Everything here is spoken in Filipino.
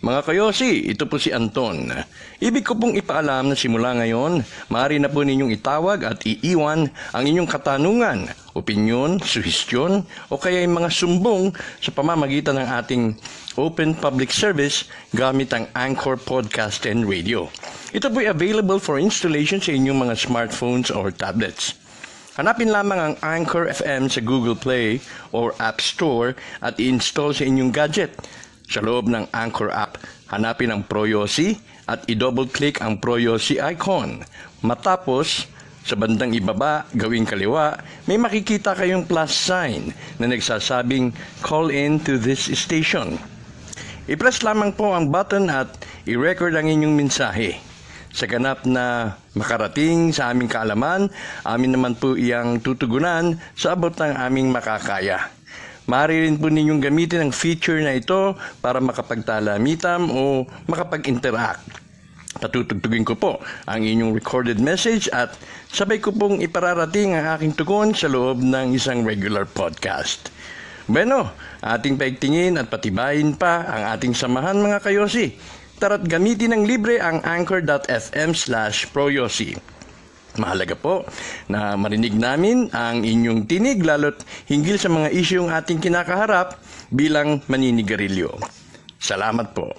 Mga kayosi, ito po si Anton. Ibig ko pong ipaalam na simula ngayon, maaari na po ninyong itawag at iiwan ang inyong katanungan, opinyon, suhestyon o kaya mga sumbong sa pamamagitan ng ating open public service gamit ang Anchor Podcast and Radio. Ito po ay available for installation sa inyong mga smartphones or tablets. Hanapin lamang ang Anchor FM sa Google Play or App Store at i-install sa inyong gadget. Sa loob ng Anchor app, hanapin ang Proyosi at i-double-click ang Proyosi icon. Matapos, sa bandang ibaba, gawing kaliwa, may makikita kayong plus sign na nagsasabing call in to this station. I-press lamang po ang button at i-record ang inyong mensahe. Sa ganap na makarating sa aming kaalaman, amin naman po iyang tutugunan sa abot ng aming makakaya. Maaari po ninyong gamitin ang feature na ito para makapagtalamitam o makapag-interact. Patutugtugin ko po ang inyong recorded message at sabay ko pong ipararating ang aking tugon sa loob ng isang regular podcast. Bueno, ating paigtingin at patibayin pa ang ating samahan mga kayosi. Tara't gamitin ng libre ang anchor.fm slash proyosi. Mahalaga po na marinig namin ang inyong tinig lalo't hinggil sa mga isyong ating kinakaharap bilang maninigarilyo. Salamat po.